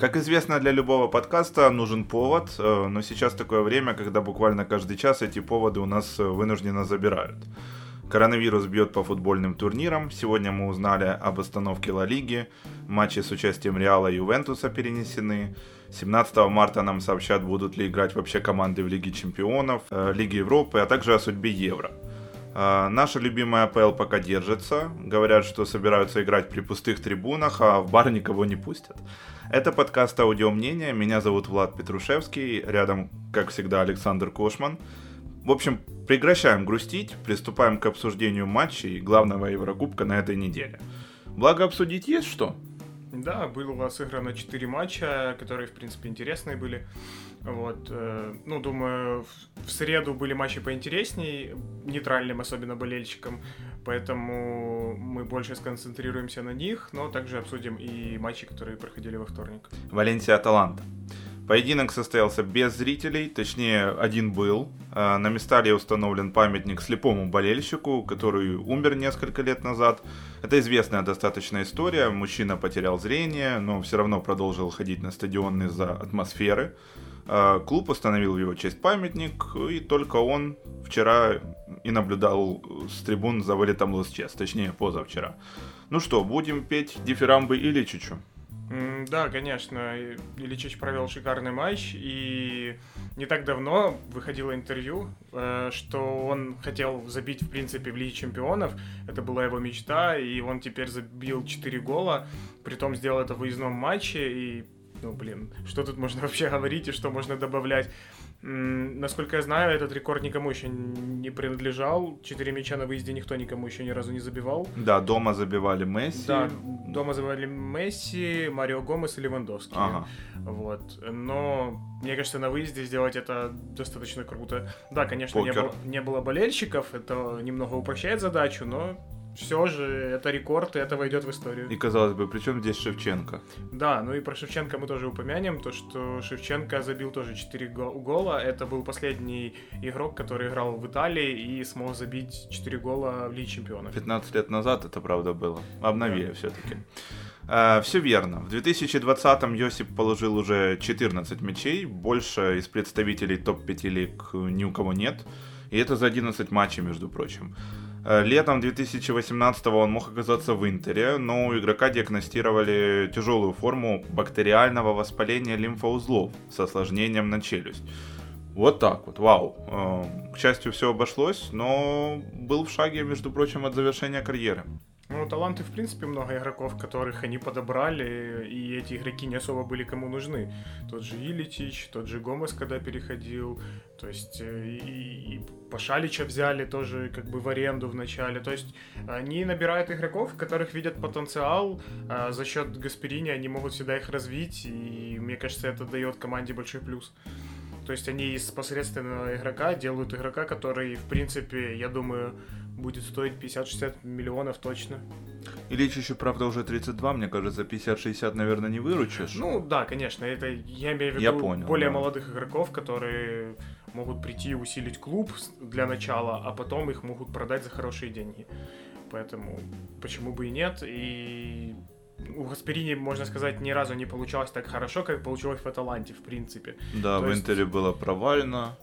Как известно, для любого подкаста нужен повод, э, но сейчас такое время, когда буквально каждый час эти поводы у нас э, вынужденно забирают. Коронавирус бьет по футбольным турнирам. Сегодня мы узнали об остановке Ла Лиги. Матчи с участием Реала и Ювентуса перенесены. 17 марта нам сообщат, будут ли играть вообще команды в Лиге Чемпионов, э, Лиге Европы, а также о судьбе Евро. Э, наша любимая АПЛ пока держится. Говорят, что собираются играть при пустых трибунах, а в бар никого не пустят. Это подкаст «Аудио мнения». Меня зовут Влад Петрушевский. Рядом, как всегда, Александр Кошман. В общем, прекращаем грустить, приступаем к обсуждению матчей главного Еврокубка на этой неделе. Благо обсудить есть что? Да, было сыграно 4 матча, которые, в принципе, интересные были. Вот, э, ну, думаю, в среду были матчи поинтересней, нейтральным особенно болельщикам, поэтому мы больше сконцентрируемся на них, но также обсудим и матчи, которые проходили во вторник. Валенсия Аталанта. Поединок состоялся без зрителей, точнее один был. А, на Местале установлен памятник слепому болельщику, который умер несколько лет назад. Это известная достаточно история. Мужчина потерял зрение, но все равно продолжил ходить на стадион из-за атмосферы. А, клуб установил в его честь памятник, и только он вчера и наблюдал с трибун за вылетом Лос-Чес, точнее позавчера. Ну что, будем петь дифирамбы чучу? Да, конечно, Ильичич провел шикарный матч, и не так давно выходило интервью, э, что он хотел забить, в принципе, в Лиге Чемпионов, это была его мечта, и он теперь забил 4 гола, притом сделал это в выездном матче, и, ну, блин, что тут можно вообще говорить и что можно добавлять? Насколько я знаю, этот рекорд никому еще не принадлежал. Четыре мяча на выезде никто никому еще ни разу не забивал. Да, дома забивали Месси. Да, дома забивали Месси, Марио Гомес и Левандовский. Ага. Вот. Но мне кажется, на выезде сделать это достаточно круто. Да, конечно, не было, не было болельщиков, это немного упрощает задачу, но все же это рекорд, и это войдет в историю. И казалось бы, при чем здесь Шевченко? Да, ну и про Шевченко мы тоже упомянем, то что Шевченко забил тоже 4 гола. Это был последний игрок, который играл в Италии и смог забить 4 гола в Лиге Чемпионов. 15 лет назад это правда было. Обновили да. все-таки. Uh, все верно. В 2020-м Йосип положил уже 14 мячей, больше из представителей топ-5 лиг ни у кого нет. И это за 11 матчей, между прочим. Э, летом 2018 он мог оказаться в Интере, но у игрока диагностировали тяжелую форму бактериального воспаления лимфоузлов с осложнением на челюсть. Вот так вот, вау. Э, к счастью, все обошлось, но был в шаге, между прочим, от завершения карьеры. Ну, таланты, в принципе, много игроков, которых они подобрали, и эти игроки не особо были кому нужны. Тот же Иличич, тот же Гомес, когда переходил, то есть э, и, и Пашалича взяли тоже как бы в аренду в начале. То есть они набирают игроков, которых видят потенциал, а за счет Гасперини они могут всегда их развить, и мне кажется, это дает команде большой плюс. То есть они из посредственного игрока делают игрока, который, в принципе, я думаю, будет стоить 50-60 миллионов точно. Ильич еще, правда, уже 32, мне кажется, 50-60, наверное, не выручишь. Ну, да, конечно, это я имею в виду я понял, более да. молодых игроков, которые могут прийти и усилить клуб для начала, а потом их могут продать за хорошие деньги. Поэтому почему бы и нет, и у Гасперини, можно сказать, ни разу не получалось так хорошо, как получилось в Аталанте, в принципе. Да, То в есть... Интере было провально.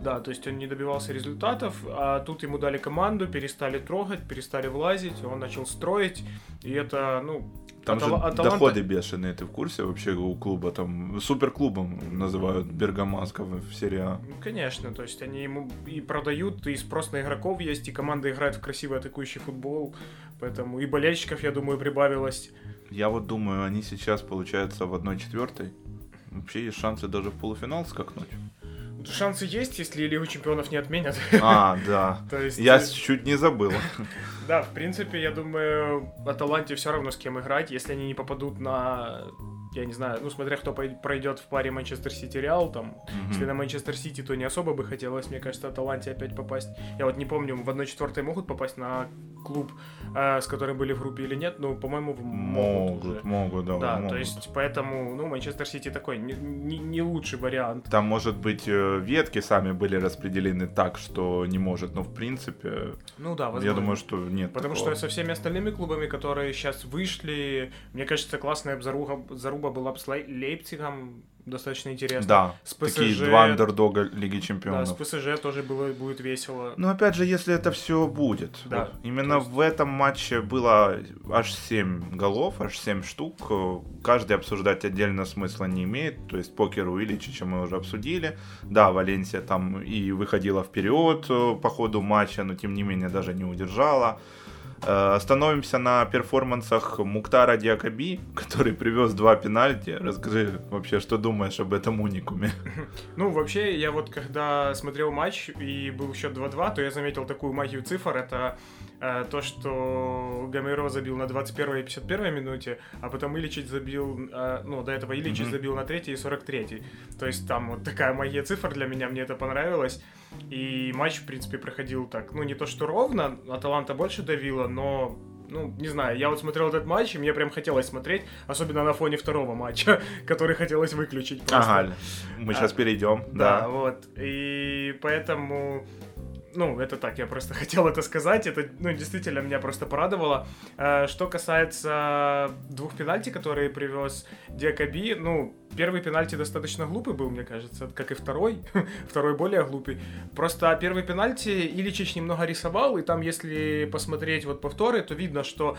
Да, то есть он не добивался результатов, а тут ему дали команду, перестали трогать, перестали влазить, он начал строить, и это, ну... Там же Аталанта... доходы бешеные, ты в курсе вообще у клуба? Там суперклубом называют Бергамасков в серии А. Ну, конечно, то есть они ему и продают, и спрос на игроков есть, и команда играет в красивый атакующий футбол, поэтому и болельщиков, я думаю, прибавилось. Я вот думаю, они сейчас, получается, в 1-4. Вообще есть шансы даже в полуфинал скакнуть. Шансы есть, если Лигу Чемпионов не отменят. А, да. То есть... Я э, чуть не забыл. Да, в принципе, я думаю, Аталанте все равно с кем играть, если они не попадут на я не знаю, ну, смотря кто пройдет в паре Манчестер Сити Реал, там, mm-hmm. если на Манчестер Сити, то не особо бы хотелось, мне кажется, Аталанте опять попасть. Я вот не помню, в 1-4 могут попасть на клуб, э, с которым были в группе или нет, но, по-моему, могут. Могут, могут, да. Да, могут. то есть, поэтому, ну, Манчестер Сити такой не, не, не лучший вариант. Там, может быть, э, ветки сами были распределены так, что не может, но, в принципе, ну да, возможно. я думаю, что нет Потому такого. что со всеми остальными клубами, которые сейчас вышли, мне кажется, классная заруга клуба была бы с Лейпцигом, достаточно интересно. Да, с ПСЖ, такие два андердога Лиги Чемпионов. Да, с ПСЖ тоже было, будет весело. Но опять же, если это все будет. Да. Вот, именно есть... в этом матче было аж 7 голов, аж 7 штук. Каждый обсуждать отдельно смысла не имеет. То есть покер у Ильичича мы уже обсудили. Да, Валенсия там и выходила вперед э, по ходу матча, но тем не менее даже не удержала. Э, остановимся на перформансах Муктара Диакаби, который привез два пенальти. Расскажи вообще, что думаешь об этом уникуме. Ну, вообще, я вот когда смотрел матч и был счет 2-2, то я заметил такую магию цифр. Это э, то, что Гамеро забил на 21 и 51 минуте, а потом Иличич забил, э, ну, до этого Иличич mm-hmm. забил на 3 и 43. То есть там вот такая магия цифр для меня, мне это понравилось. И матч, в принципе, проходил так, ну, не то что ровно, Аталанта больше давила, но ну, не знаю, я вот смотрел этот матч, и мне прям хотелось смотреть, особенно на фоне второго матча, который хотелось выключить просто. Ага, мы сейчас а, перейдем, да. Да, вот, и поэтому ну, это так, я просто хотел это сказать, это, ну, действительно меня просто порадовало. Э, что касается двух пенальти, которые привез Диакаби, ну, первый пенальти достаточно глупый был, мне кажется, как и второй, второй более глупый. Просто первый пенальти Иличич немного рисовал, и там, если посмотреть вот повторы, то видно, что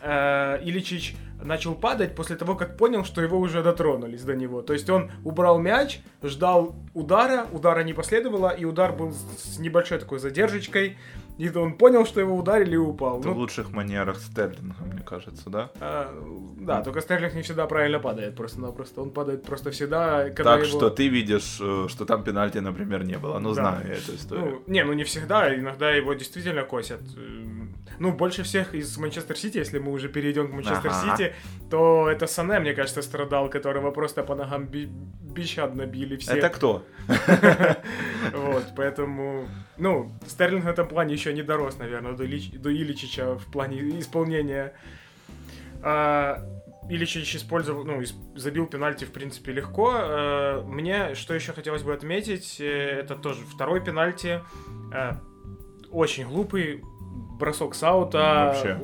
э, Иличич начал падать после того, как понял, что его уже дотронулись до него. То есть он убрал мяч, ждал удара, удара не последовало, и удар был с небольшой такой задержечкой. И он понял, что его ударили и упал. Это ну, в лучших манерах Стерлинга, мне кажется, да? А, да, только Стерлинг не всегда правильно падает, просто-напросто. Он падает просто всегда, когда Так его... что ты видишь, э, что там пенальти, например, не было. Ну, да. знаю я эту историю. Ну, не, ну не всегда, иногда его действительно косят. Ну, больше всех из Манчестер Сити, если мы уже перейдем к Манчестер ага. Сити, то это Сане, мне кажется, страдал, которого просто по ногам би- бесщадно били все. Это кто? Вот, поэтому, ну, Стерлинг в этом плане еще не дорос, наверное, до, Ильич, до Иличича в плане исполнения. А, Иличич использовал, ну, забил пенальти, в принципе, легко. А, мне, что еще хотелось бы отметить, э, это тоже второй пенальти. А, очень глупый, бросок с аута. Вообще.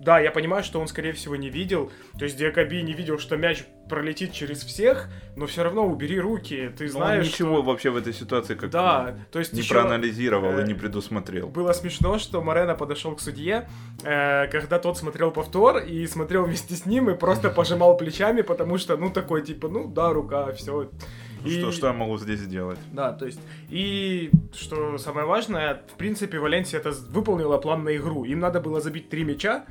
Да, я понимаю, что он, скорее всего, не видел. То есть Диакаби не видел, что мяч пролетит через всех, но все равно убери руки. Ты знаешь, он ничего что... вообще в этой ситуации как да, то есть не еще... проанализировал э... и не предусмотрел. Было смешно, что Морено подошел к судье, э, когда тот смотрел повтор и смотрел вместе с ним и просто пожимал плечами, потому что, ну, такой, типа, ну, да, рука, все. И... Что, что я могу здесь сделать? Да, то есть, и что самое важное, в принципе, Валенсия это выполнила план на игру. Им надо было забить три мяча,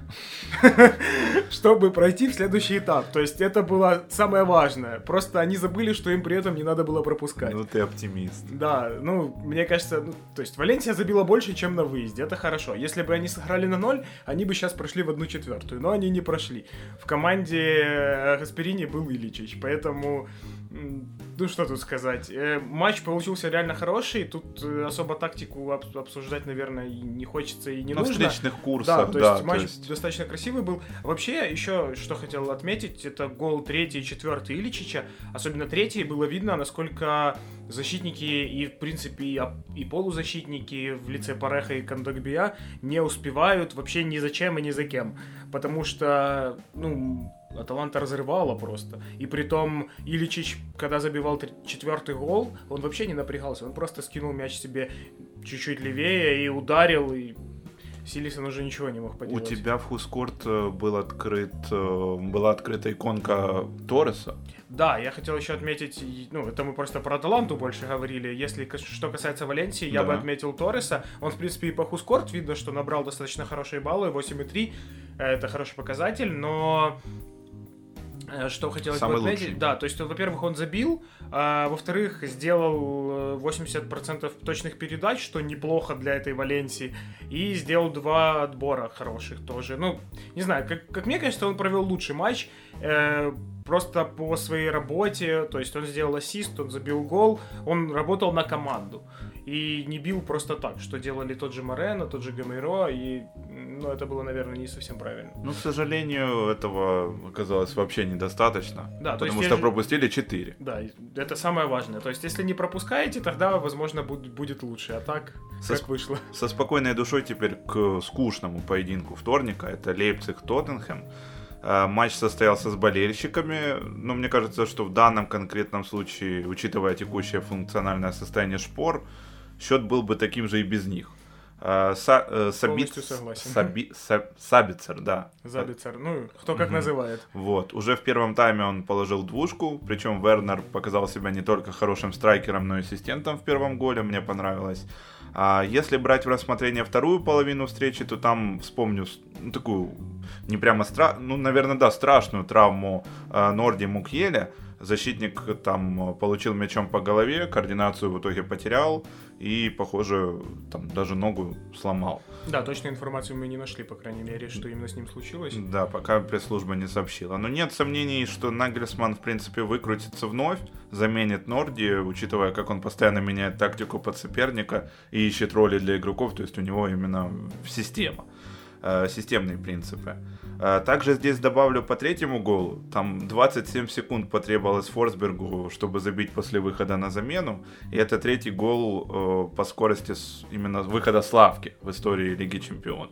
чтобы пройти в следующий этап. То есть, это было самое важное. Просто они забыли, что им при этом не надо было пропускать. Ну, ты оптимист. Да, ну, мне кажется, ну, то есть, Валенсия забила больше, чем на выезде. Это хорошо. Если бы они сыграли на ноль, они бы сейчас прошли в одну четвертую. Но они не прошли. В команде э, Гасперини был Ильичич, поэтому ну что тут сказать. Э, матч получился реально хороший. Тут э, особо тактику обсуждать, наверное, не хочется и не На нужно. На встречных курсах, да. То да, есть матч есть... достаточно красивый был. Вообще, еще что хотел отметить, это гол третий и четвертый Ильичича. Особенно третий было видно, насколько защитники и, в принципе, и, и полузащитники в лице Пареха и Кандагбия не успевают вообще ни за чем и ни за кем. Потому что, ну, Аталанта разрывала просто. И при том Иличич, когда забивал четвертый гол, он вообще не напрягался. Он просто скинул мяч себе чуть-чуть левее и ударил, и Силисон уже ничего не мог поделать. У тебя в Хускорт э, был открыт, э, была открыта иконка Торреса. Да, я хотел еще отметить, ну, это мы просто про Аталанту больше говорили. Если что касается Валенсии, я бы отметил Торреса. Он, в принципе, и по Хускорт видно, что набрал достаточно хорошие баллы, 8,3. Это хороший показатель, но Э, что хотелось Самый бы отметить. Да, то есть, во-первых, он забил, а во-вторых, сделал 80% э, точных передач, что неплохо для этой Валенсии, и сделал два отбора хороших тоже. Ну, не знаю, как, как мне кажется, он провел лучший матч, э, просто по своей работе, то есть он сделал ассист, он забил гол, он работал на команду и не бил просто так, что делали тот же Морено, тот же Гамейро, и ну, это было, наверное, не совсем правильно. Ну, к сожалению, этого оказалось вообще недостаточно, да, потому что же... пропустили 4. Да, это самое важное. То есть, если не пропускаете, тогда, возможно, будет, лучше, а так, со как вышло. Со спокойной душой теперь к скучному поединку вторника, это Лейпциг-Тоттенхэм. Э, матч состоялся с болельщиками, но мне кажется, что в данном конкретном случае, учитывая текущее функциональное состояние шпор, счет был бы таким же и без них. Э, Са, э, Сабит, согласен. Саби, Саб, Сабицер, да. Забицер, ну, кто как угу. называет. Вот, уже в первом тайме он положил двушку, причем Вернер показал себя не только хорошим страйкером, но и ассистентом в первом голе, мне понравилось. А если брать в рассмотрение вторую половину встречи, то там вспомню ну, такую не прямо стра... ну, наверное, да, страшную травму э, Норди Мукьеля. Защитник там получил мячом по голове, координацию в итоге потерял и, похоже, там даже ногу сломал. Да, точную информацию мы не нашли, по крайней мере, что именно с ним случилось. Да, пока пресс-служба не сообщила. Но нет сомнений, что Нагельсман, в принципе, выкрутится вновь, заменит Норди, учитывая, как он постоянно меняет тактику под соперника и ищет роли для игроков, то есть у него именно система. Э, системные принципы. Э, также здесь добавлю по третьему голу. Там 27 секунд потребовалось Форсбергу, чтобы забить после выхода на замену. И это третий гол э, по скорости именно выхода Славки в истории Лиги Чемпионов.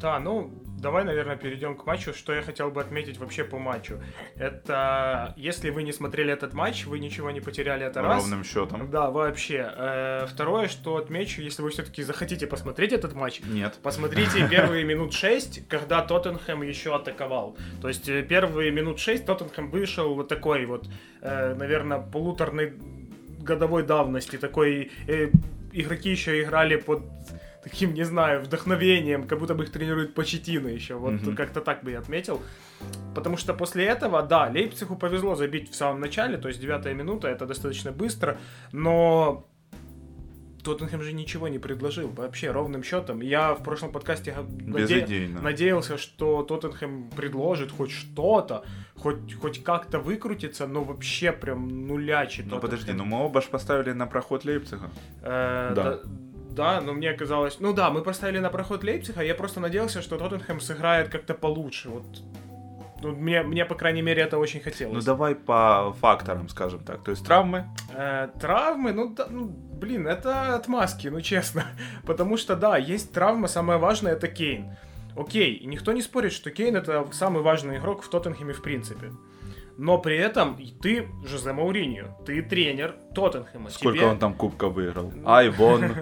Да, ну, давай, наверное, перейдем к матчу. Что я хотел бы отметить вообще по матчу? Это, если вы не смотрели этот матч, вы ничего не потеряли, это раз. Ровным счетом. Да, вообще. Э, второе, что отмечу, если вы все-таки захотите посмотреть этот матч. Нет. Посмотрите первые минут 6, когда Тоттенхэм еще атаковал. То есть э, первые минут 6 Тоттенхэм вышел вот такой вот, э, наверное, полуторной годовой давности. Такой игроки еще играли под таким, не знаю, вдохновением, как будто бы их тренирует Почетина еще. Вот mm-hmm. как-то так бы я отметил. Потому что после этого, да, Лейпцигу повезло забить в самом начале, то есть девятая минута, это достаточно быстро, но Тоттенхэм же ничего не предложил, вообще ровным счетом. Я в прошлом подкасте наде... надеялся, что Тоттенхэм предложит хоть что-то, хоть, хоть как-то выкрутиться, но вообще прям нулячит. Ну подожди, ну мы оба ж поставили на проход Лейпцига. Э, да. да да, но мне казалось... Ну да, мы поставили на проход Лейпцига, я просто надеялся, что Тоттенхэм сыграет как-то получше. Вот ну, мне, мне, по крайней мере, это очень хотелось. Ну, давай по факторам, скажем так. То есть травмы? Э, травмы, ну, да, ну, блин, это отмазки, ну, честно. Потому что, да, есть травма, самое важное — это Кейн. Окей, никто не спорит, что Кейн — это самый важный игрок в Тоттенхэме в принципе но при этом ты Жозе Мауриньо, ты тренер Тоттенхэма. Сколько Тебе... он там кубка выиграл? I won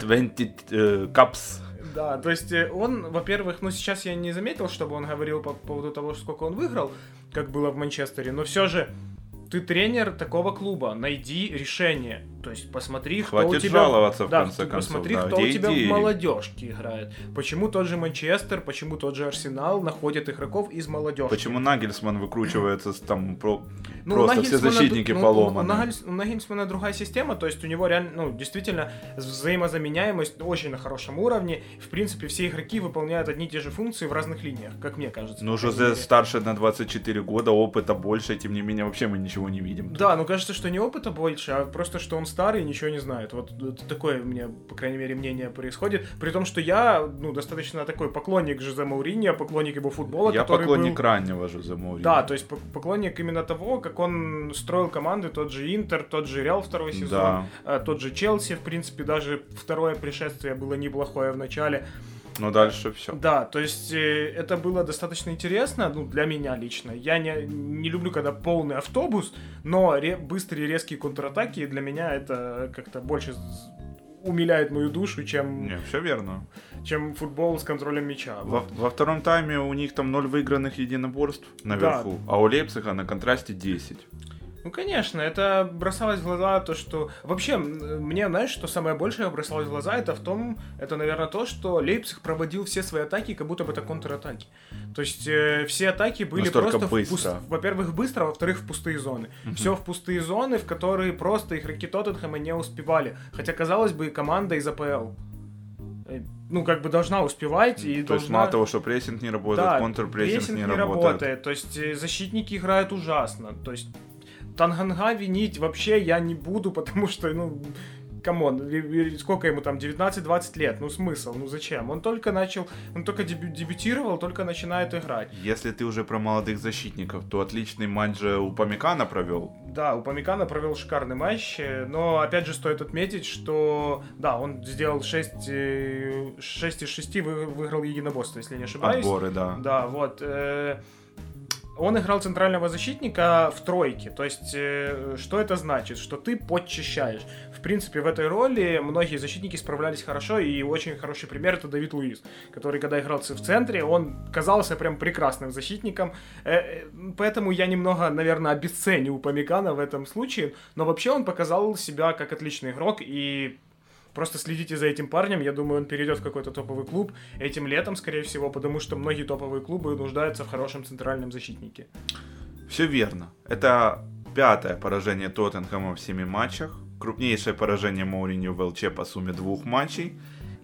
20 капс. Да, то есть э, он, во-первых, ну сейчас я не заметил, чтобы он говорил по поводу того, сколько он выиграл, как было в Манчестере, но все же ты тренер такого клуба, найди решение. То есть посмотри, Хватит кто у тебя... жаловаться, в да, конце концов. Посмотри, да, кто у тебя идеи? в молодежке играет. Почему тот же Манчестер, почему тот же Арсенал находит игроков из молодежи. Почему Нагельсман выкручивается там про... ну, просто все защитники ну, поломаны. У Нагельсмана другая система, то есть у него реально, ну, действительно, взаимозаменяемость очень на хорошем уровне. В принципе, все игроки выполняют одни и те же функции в разных линиях, как мне кажется. Ну, Жозе старше на 24 года, опыта больше, тем не менее, вообще мы ничего не видим. Да, ну кажется, что не опыта больше, а просто, что он старый, ничего не знает. Вот такое у меня, по крайней мере, мнение происходит. При том, что я, ну, достаточно такой поклонник Жозе Мауриньо, поклонник его футбола, я поклонник был... раннего Жозе Мауриньо. Да, то есть поклонник именно того, как он строил команды, тот же Интер, тот же Реал второй сезон, да. Э, тот же Челси, в принципе, даже второе пришествие было неплохое в начале. Но дальше все. Да, то есть э, это было достаточно интересно, ну, для меня лично. Я не, не люблю, когда полный автобус, но ре, быстрые резкие контратаки для меня это как-то больше умиляет мою душу, чем... Не, все верно. Чем футбол с контролем мяча. Во, во втором тайме у них там ноль выигранных единоборств наверху, да. а у Лейпцига на контрасте 10. Ну, конечно, это бросалось в глаза то, что... Вообще, мне, знаешь, что самое большее бросалось в глаза, это в том, это, наверное, то, что Лейпциг проводил все свои атаки, как будто бы это контратаки. То есть э, все атаки были Настолько просто... Быстро. В пуст... Во-первых, быстро, во-вторых, в пустые зоны. Угу. Все в пустые зоны, в которые просто игроки Тоттенхэма не успевали. Хотя, казалось бы, команда из АПЛ э, ну, как бы должна успевать и То должна... есть мало того, что прессинг не работает, да, контрпрессинг не, не работает. работает. То есть э, защитники играют ужасно. То есть Танганга винить вообще я не буду, потому что, ну, come on, сколько ему там, 19-20 лет, ну смысл, ну зачем? Он только начал, он только дебю- дебютировал, только начинает играть. Если ты уже про молодых защитников, то отличный матч же у Памикана провел. Да, у Памикана провел шикарный матч, но опять же стоит отметить, что да, он сделал 6, 6 из 6 выиграл единоборство, если не ошибаюсь. Отборы, да. Да, вот. Э, он играл центрального защитника в тройке. То есть, э, что это значит? Что ты подчищаешь. В принципе, в этой роли многие защитники справлялись хорошо, и очень хороший пример это Давид Луис, который, когда играл в центре, он казался прям прекрасным защитником. Э, э, поэтому я немного, наверное, обесценил Памикана в этом случае, но вообще он показал себя как отличный игрок, и Просто следите за этим парнем, я думаю, он перейдет в какой-то топовый клуб этим летом, скорее всего, потому что многие топовые клубы нуждаются в хорошем центральном защитнике. Все верно. Это пятое поражение Тоттенхэма в семи матчах, крупнейшее поражение Мауриньо в ЛЧ по сумме двух матчей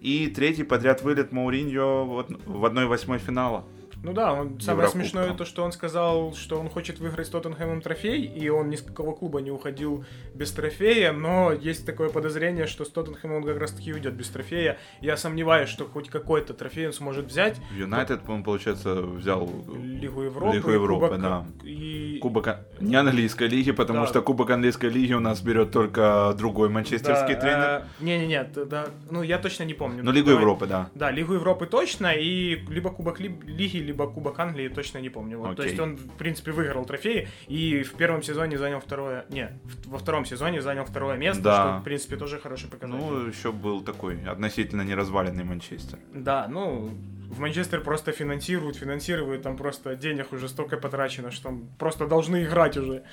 и третий подряд вылет Мауриньо в 1-8 финала. Ну да, он, самое смешное то, что он сказал, что он хочет выиграть с Тоттенхэмом трофей, и он ни с какого клуба не уходил без трофея, но есть такое подозрение, что с Тоттенхэмом он как раз таки уйдет без трофея. Я сомневаюсь, что хоть какой-то трофей он сможет взять. Юнайтед, по-моему, получается, взял Лигу Европы. Лигу Европы, кубок, да. И... Кубок не английской лиги, потому да. что Кубок английской лиги у нас берет только другой манчестерский да, тренер. А, Не-не-не, да, ну я точно не помню. Ну, Лигу Европы, да. Да, Лигу Европы точно, и либо Кубок Лиги, либо Кубок Англии, точно не помню. Вот. То есть он, в принципе, выиграл трофеи и в первом сезоне занял второе... Не, во втором сезоне занял второе место, да. что, в принципе, тоже хороший показатель. Ну, еще был такой относительно неразваленный Манчестер. Да, ну, в Манчестер просто финансируют, финансируют, там просто денег уже столько потрачено, что там просто должны играть уже.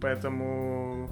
Поэтому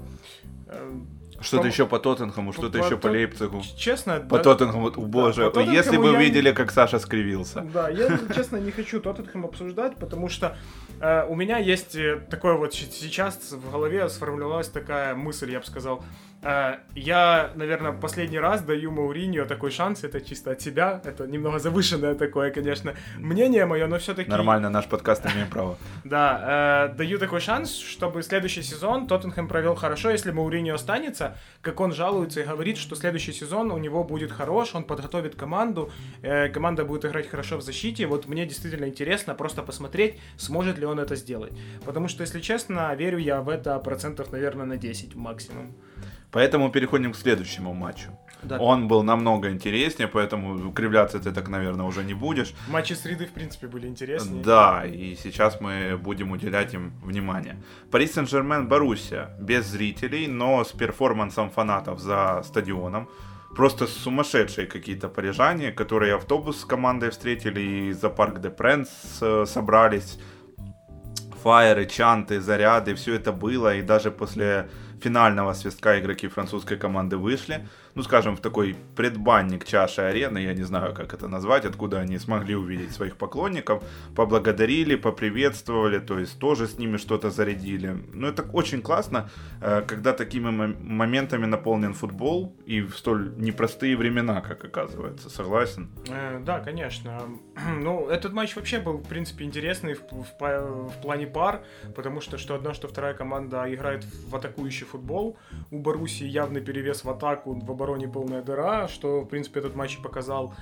э, что-то по... еще по Тоттенхэму, что-то по еще по Лейпцигу. Честно, по да, Тоттенхэму, боже, да, по если бы вы видели, как Саша скривился. Да, я, честно, не хочу Тоттенхэм обсуждать, потому что э, у меня есть э, такое вот сейчас в голове сформировалась такая мысль, я бы сказал, я, наверное, последний раз даю Мауриньо такой шанс, это чисто от себя, это немного завышенное такое, конечно, мнение мое, но все-таки... Нормально, наш подкаст имеем право. Да, э, даю такой шанс, чтобы следующий сезон Тоттенхэм провел хорошо, если Мауриньо останется, как он жалуется и говорит, что следующий сезон у него будет хорош, он подготовит команду, э, команда будет играть хорошо в защите, вот мне действительно интересно просто посмотреть, сможет ли он это сделать. Потому что, если честно, верю я в это процентов, наверное, на 10 максимум. Поэтому переходим к следующему матчу. Да. Он был намного интереснее, поэтому кривляться ты так, наверное, уже не будешь. Матчи среды, в принципе, были интереснее. Да, и сейчас мы будем уделять им внимание. Парис Сен-Жермен Боруссия без зрителей, но с перформансом фанатов за стадионом. Просто сумасшедшие какие-то парижане, которые автобус с командой встретили и за парк де Пренс собрались. Фаеры, чанты, заряды, все это было. И даже после финального свистка игроки французской команды вышли ну, скажем, в такой предбанник чаши арены, я не знаю, как это назвать, откуда они смогли увидеть своих поклонников, поблагодарили, поприветствовали, то есть тоже с ними что-то зарядили. Ну, это очень классно, э, когда такими моментами наполнен футбол и в столь непростые времена, как оказывается, согласен? Э, да, конечно. Ну, этот матч вообще был, в принципе, интересный в, в, в плане пар, потому что что одна, что вторая команда играет в атакующий футбол. У Боруссии явный перевес в атаку, в обороне обороне полная дыра, что, в принципе, этот матч и показал.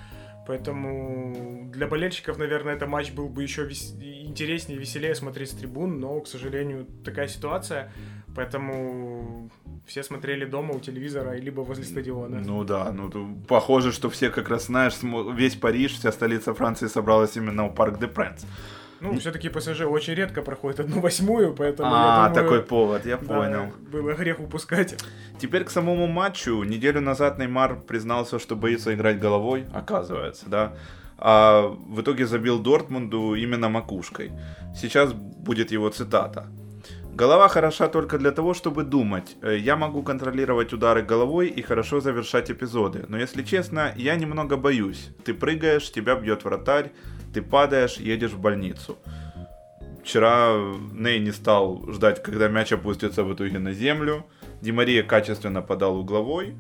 Поэтому для болельщиков, наверное, этот матч был бы еще вес... интереснее, веселее смотреть с трибун, но, к сожалению, такая ситуация. Поэтому все смотрели дома у телевизора, либо возле стадиона. Ну да, ну похоже, что все как раз знаешь, весь Париж, вся столица Франции собралась именно у Парк де Пренс. Ну, все-таки ПСЖ очень редко проходит одну восьмую, поэтому А, думаю, такой повод, я да, понял. Было грех упускать. Теперь к самому матчу. Неделю назад Неймар признался, что боится играть головой, оказывается, да. А в итоге забил Дортмунду именно макушкой. Сейчас будет его цитата. Голова хороша только для того, чтобы думать. Э, я могу контролировать удары головой и хорошо завершать эпизоды. Но если честно, я немного боюсь. Ты прыгаешь, тебя бьет вратарь, ты падаешь, едешь в больницу. Вчера Ней не стал ждать, когда мяч опустится в итоге на землю. Ди Мария качественно подал угловой.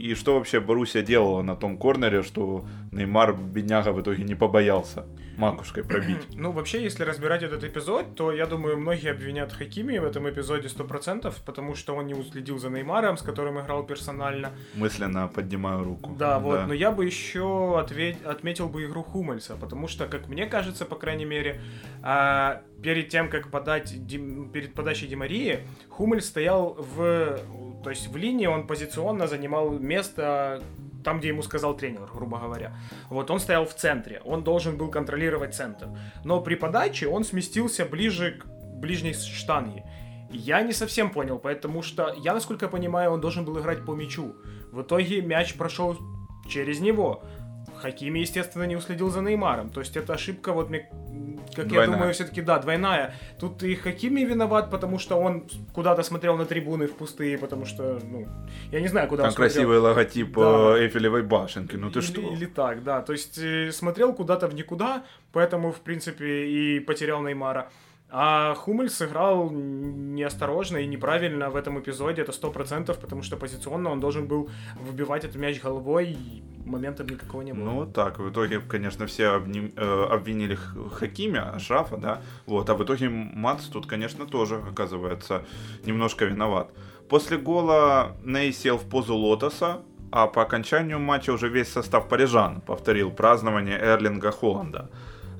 И что вообще Боруссия делала на том корнере, что Неймар, бедняга, в итоге не побоялся макушкой пробить? Ну, вообще, если разбирать этот эпизод, то, я думаю, многие обвинят Хакими в этом эпизоде 100%, потому что он не уследил за Неймаром, с которым играл персонально. Мысленно поднимаю руку. Да, вот, но я бы еще ответ... отметил бы игру Хумельса, потому что, как мне кажется, по крайней мере, а, перед тем, как подать, перед подачей Демарии, Хумель стоял в, то есть в линии, он позиционно занимал место там, где ему сказал тренер, грубо говоря. Вот он стоял в центре, он должен был контролировать центр. Но при подаче он сместился ближе к ближней штанге. Я не совсем понял, потому что я, насколько понимаю, он должен был играть по мячу. В итоге мяч прошел через него. Хакими, естественно, не уследил за Неймаром. То есть это ошибка, вот мне, как двойная. я думаю, все-таки, да, двойная. Тут и Хакими виноват, потому что он куда-то смотрел на трибуны в пустые, потому что, ну, я не знаю, куда Там он красивый смотрел. логотип да. Э, Эйфелевой башенки, ну ты или, что? Или так, да. То есть э, смотрел куда-то в никуда, поэтому, в принципе, и потерял Неймара. А Хумель сыграл неосторожно и неправильно в этом эпизоде, это сто процентов, потому что позиционно он должен был выбивать этот мяч головой, и момента никакого не было. Ну, так, в итоге, конечно, все обним, э, обвинили Хакимя, Ашрафа, да, вот, а в итоге Мац тут, конечно, тоже, оказывается, немножко виноват. После гола Ней сел в позу лотоса, а по окончанию матча уже весь состав парижан повторил празднование Эрлинга Холланда.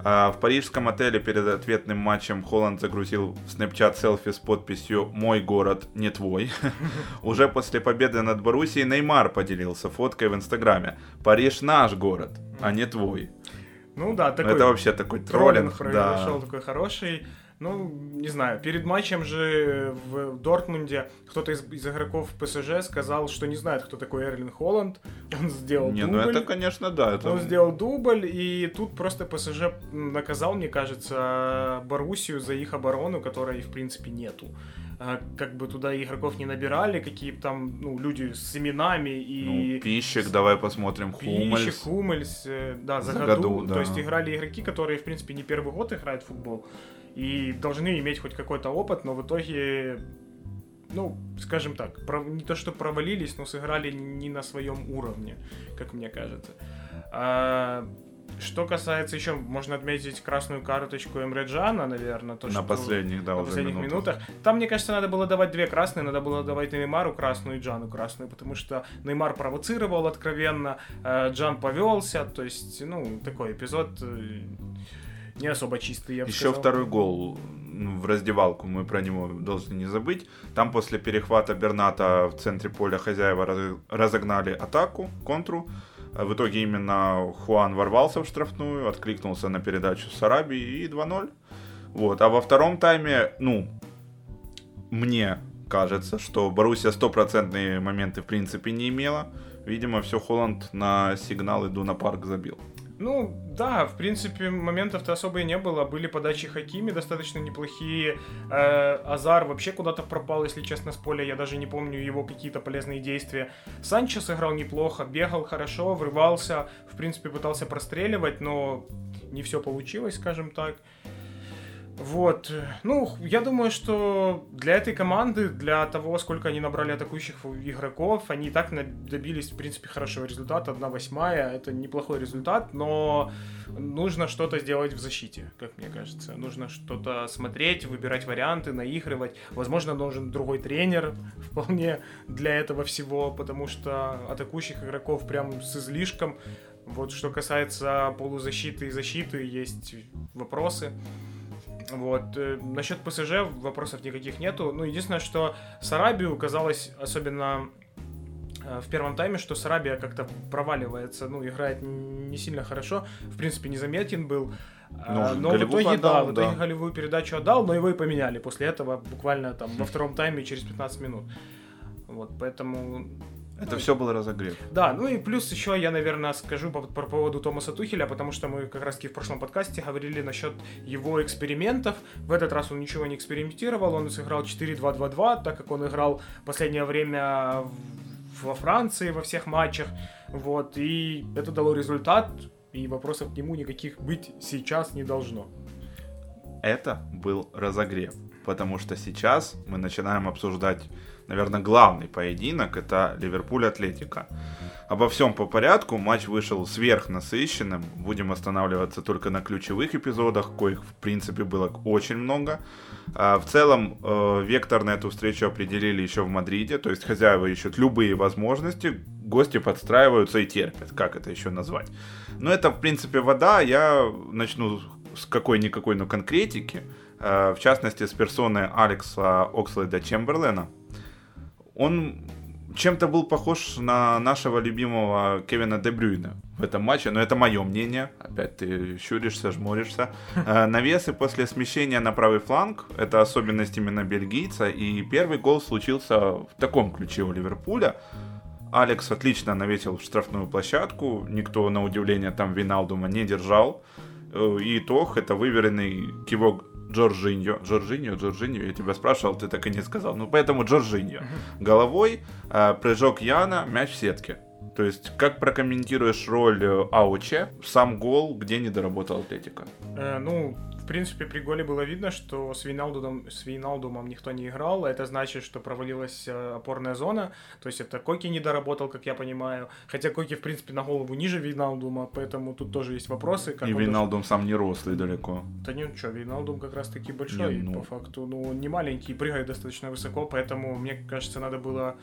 А в парижском отеле перед ответным матчем Холланд загрузил в Snapchat селфи с подписью «Мой город не твой». Уже после победы над Боруссией Неймар поделился фоткой в Инстаграме. «Париж наш город, а не твой». Ну да, такой... Это вообще такой троллинг. Троллинг произошел да. такой хороший. Ну, не знаю, перед матчем же в Дортмунде кто-то из, из игроков ПСЖ сказал, что не знает, кто такой Эрлин Холланд. Он сделал не, дубль. ну это, конечно, да. Это... Он сделал дубль, и тут просто ПСЖ наказал, мне кажется, Боруссию за их оборону, которой, в принципе, нету как бы туда игроков не набирали, какие там, ну, люди с именами и... Ну, Пищик, давай посмотрим, Хумельс. Пищик, Хумельс, э, да, за, за году. году да. То есть играли игроки, которые, в принципе, не первый год играют в футбол и должны иметь хоть какой-то опыт, но в итоге, ну, скажем так, не то что провалились, но сыграли не на своем уровне, как мне кажется. А, что касается еще, можно отметить красную карточку Эмре Джана, наверное. То, на что последних, да, на последних минутах. минутах. Там, мне кажется, надо было давать две красные, надо было давать Неймару красную и Джану красную, потому что Неймар провоцировал откровенно, э, Джан повелся, то есть, ну, такой эпизод э, не особо чистый, я бы Еще сказал. второй гол в раздевалку, мы про него должны не забыть. Там после перехвата Берната в центре поля хозяева разогнали атаку, контру. В итоге именно Хуан ворвался в штрафную, откликнулся на передачу Сараби и 2-0. Вот. А во втором тайме, ну, мне кажется, что Боруссия стопроцентные моменты в принципе не имела. Видимо, все Холланд на сигнал иду на парк забил. Ну, да, в принципе, моментов-то особо и не было. Были подачи Хакими достаточно неплохие. Э, Азар вообще куда-то пропал, если честно, с поля. Я даже не помню его какие-то полезные действия. Санчес играл неплохо, бегал хорошо, врывался. В принципе, пытался простреливать, но не все получилось, скажем так. Вот. Ну, я думаю, что для этой команды, для того, сколько они набрали атакующих игроков, они и так добились, в принципе, хорошего результата. 1-8, это неплохой результат, но нужно что-то сделать в защите, как мне кажется. Нужно что-то смотреть, выбирать варианты, наигрывать. Возможно, нужен другой тренер вполне для этого всего, потому что атакующих игроков прям с излишком. Вот что касается полузащиты и защиты, есть вопросы. Вот. Э, насчет ПСЖ вопросов никаких нету. Ну, единственное, что Сарабию казалось, особенно э, в первом тайме, что Сарабия как-то проваливается, ну, играет не сильно хорошо, в принципе, незаметен был. А, ну, но в итоге, отдал, да, в итоге да. голевую передачу отдал, но его и поменяли после этого буквально там во втором тайме через 15 минут. Вот, поэтому это все было разогрев. Да, ну и плюс еще я, наверное, скажу по, по поводу Томаса Тухеля, потому что мы как раз таки в прошлом подкасте говорили насчет его экспериментов. В этот раз он ничего не экспериментировал, он сыграл 4-2-2-2, так как он играл последнее время во Франции во всех матчах. Вот, и это дало результат, и вопросов к нему никаких быть сейчас не должно. Это был разогрев. потому что сейчас мы начинаем обсуждать, наверное, главный поединок, это Ливерпуль-Атлетика. Обо всем по порядку, матч вышел сверхнасыщенным, будем останавливаться только на ключевых эпизодах, коих в принципе было очень много. А в целом, э, вектор на эту встречу определили еще в Мадриде, то есть хозяева ищут любые возможности, гости подстраиваются и терпят, как это еще назвать. Но это, в принципе, вода, я начну с какой-никакой, но конкретики, э, в частности, с персоны Алекса Окслейда Чемберлена. Он чем-то был похож на нашего любимого Кевина Дебрюйна в этом матче, но это мое мнение. Опять ты щуришься, жмуришься. Э, навесы после смещения на правый фланг — это особенность именно бельгийца, и первый гол случился в таком ключе у Ливерпуля. Алекс отлично навесил в штрафную площадку, никто, на удивление, там Виналдума не держал. Э, и итог — это выверенный кивок Джорджиньо. Джорджиньо, Джорджиньо, я тебя спрашивал, ты так и не сказал. Ну, поэтому Джорджиньо. Головой, э, прыжок Яна, мяч в сетке. То есть, как прокомментируешь роль э, Ауче, сам гол, где не доработал Атлетика? Э, ну, принципе, при голе было видно, что с Вейналдумом, с Вейналдумом никто не играл. Это значит, что провалилась э, опорная зона. То есть это Коки не доработал, как я понимаю. Хотя Коки, в принципе, на голову ниже Вейналдума, поэтому тут тоже есть вопросы. Как И Вейналдум должен... сам не рослый далеко. Да не, что, Вейналдум как раз таки большой, не, ну... по факту. Ну, не маленький, прыгает достаточно высоко, поэтому, мне кажется, надо было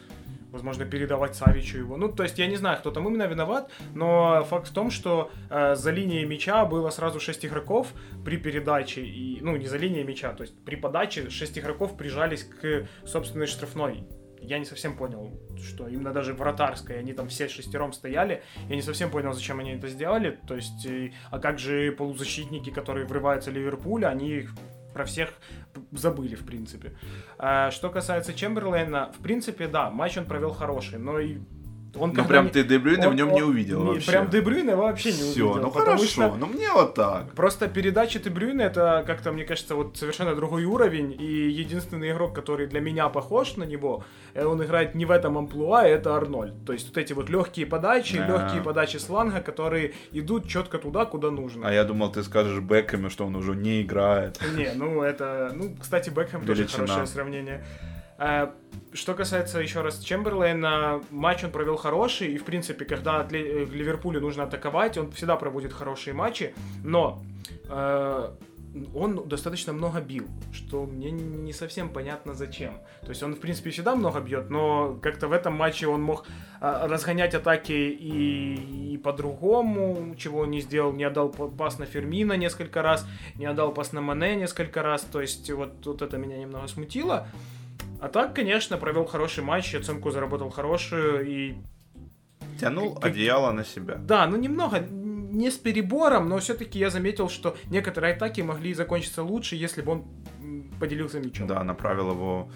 возможно, передавать Савичу его. Ну, то есть я не знаю, кто там именно виноват, но факт в том, что э, за линией мяча было сразу 6 игроков при передаче, и, ну, не за линией мяча, то есть при подаче 6 игроков прижались к собственной штрафной. Я не совсем понял, что именно даже вратарской, они там все шестером стояли, я не совсем понял, зачем они это сделали, то есть, а как же полузащитники, которые врываются в Ливерпуль, они про всех забыли, в принципе. А, что касается Чемберлейна, в принципе, да, матч он провел хороший, но и он ну прям ты Дебрюйна в нем не увидел не, вообще. Прям Дебрюйна вообще не увидел. Все, ну хорошо, что ну мне вот так. Просто передача Дебрюйна это как-то, мне кажется, вот совершенно другой уровень. И единственный игрок, который для меня похож на него, э, он играет не в этом амплуа, это Арнольд. То есть вот эти вот легкие подачи, а. легкие подачи сланга, которые идут четко туда, куда нужно. А я думал, ты скажешь Бекхэме, что он уже не играет. Не, ну это, ну, кстати, Бекхэм тоже хорошее сравнение. Э, что касается еще раз Чемберлейна, матч он провел хороший, и в принципе, когда э, Ливерпулю нужно атаковать, он всегда проводит хорошие матчи, но э, он достаточно много бил, что мне не совсем понятно зачем. То есть он, в принципе, всегда много бьет, но как-то в этом матче он мог э, разгонять атаки и, и по-другому, чего он не сделал, не отдал пас на Фермина несколько раз, не отдал пас на Мане несколько раз, то есть вот, вот это меня немного смутило. А так, конечно, провел хороший матч, оценку заработал хорошую и... Тянул как... одеяло на себя. Да, ну немного, не с перебором, но все-таки я заметил, что некоторые атаки могли закончиться лучше, если бы он поделился мячом. Да, направил его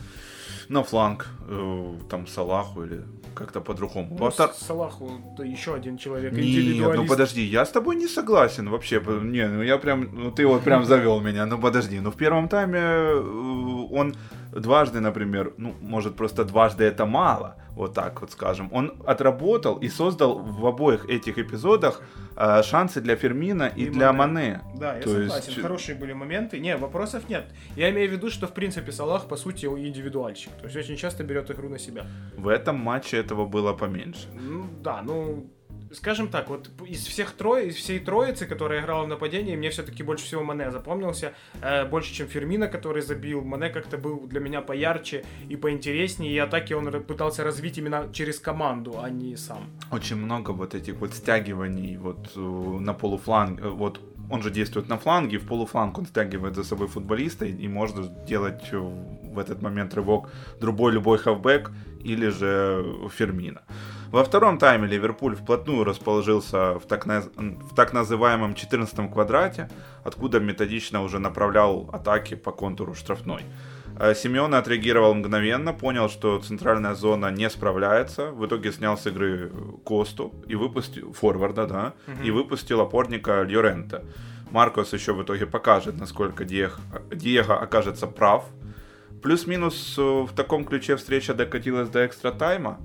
на фланг, э, там, Салаху или как-то по-другому. Ну, Во Салаху да еще один человек, Нет, ну подожди, я с тобой не согласен вообще. Не, ну я прям, ну ты вот прям завел меня, ну подожди. Ну в первом тайме э, он дважды, например, ну, может, просто дважды это мало, вот так вот скажем. Он отработал и создал в обоих этих эпизодах э, шансы для Фермина и, и для Мане. Мане. Да, я То согласен, есть... хорошие были моменты. Не, вопросов нет. Я имею в виду, что, в принципе, Салах, по сути, индивидуальщик. То есть очень часто берет игру на себя. В этом матче этого было поменьше. Ну, да, ну, скажем так, вот из всех трое, из всей троицы, которая играла в нападении, мне все-таки больше всего Мане запомнился, э, больше, чем Фермина, который забил. Мане как-то был для меня поярче и поинтереснее, и атаки он пытался развить именно через команду, а не сам. Очень много вот этих вот стягиваний вот э, на полуфланг, э, вот он же действует на фланге, в полуфланг он стягивает за собой футболиста, и, и можно делать э, в этот момент рывок другой любой хавбэк или же Фермина. Во втором тайме Ливерпуль вплотную расположился в так, на... в так называемом 14 квадрате, откуда методично уже направлял атаки по контуру штрафной. Э, Симеон отреагировал мгновенно, понял, что центральная зона не справляется, в итоге снял с игры Косту и выпустил форварда, да, угу. и выпустил опорника Льорента. Маркос еще в итоге покажет, насколько Диего, Диего окажется прав. Плюс-минус э, в таком ключе встреча докатилась до экстра тайма.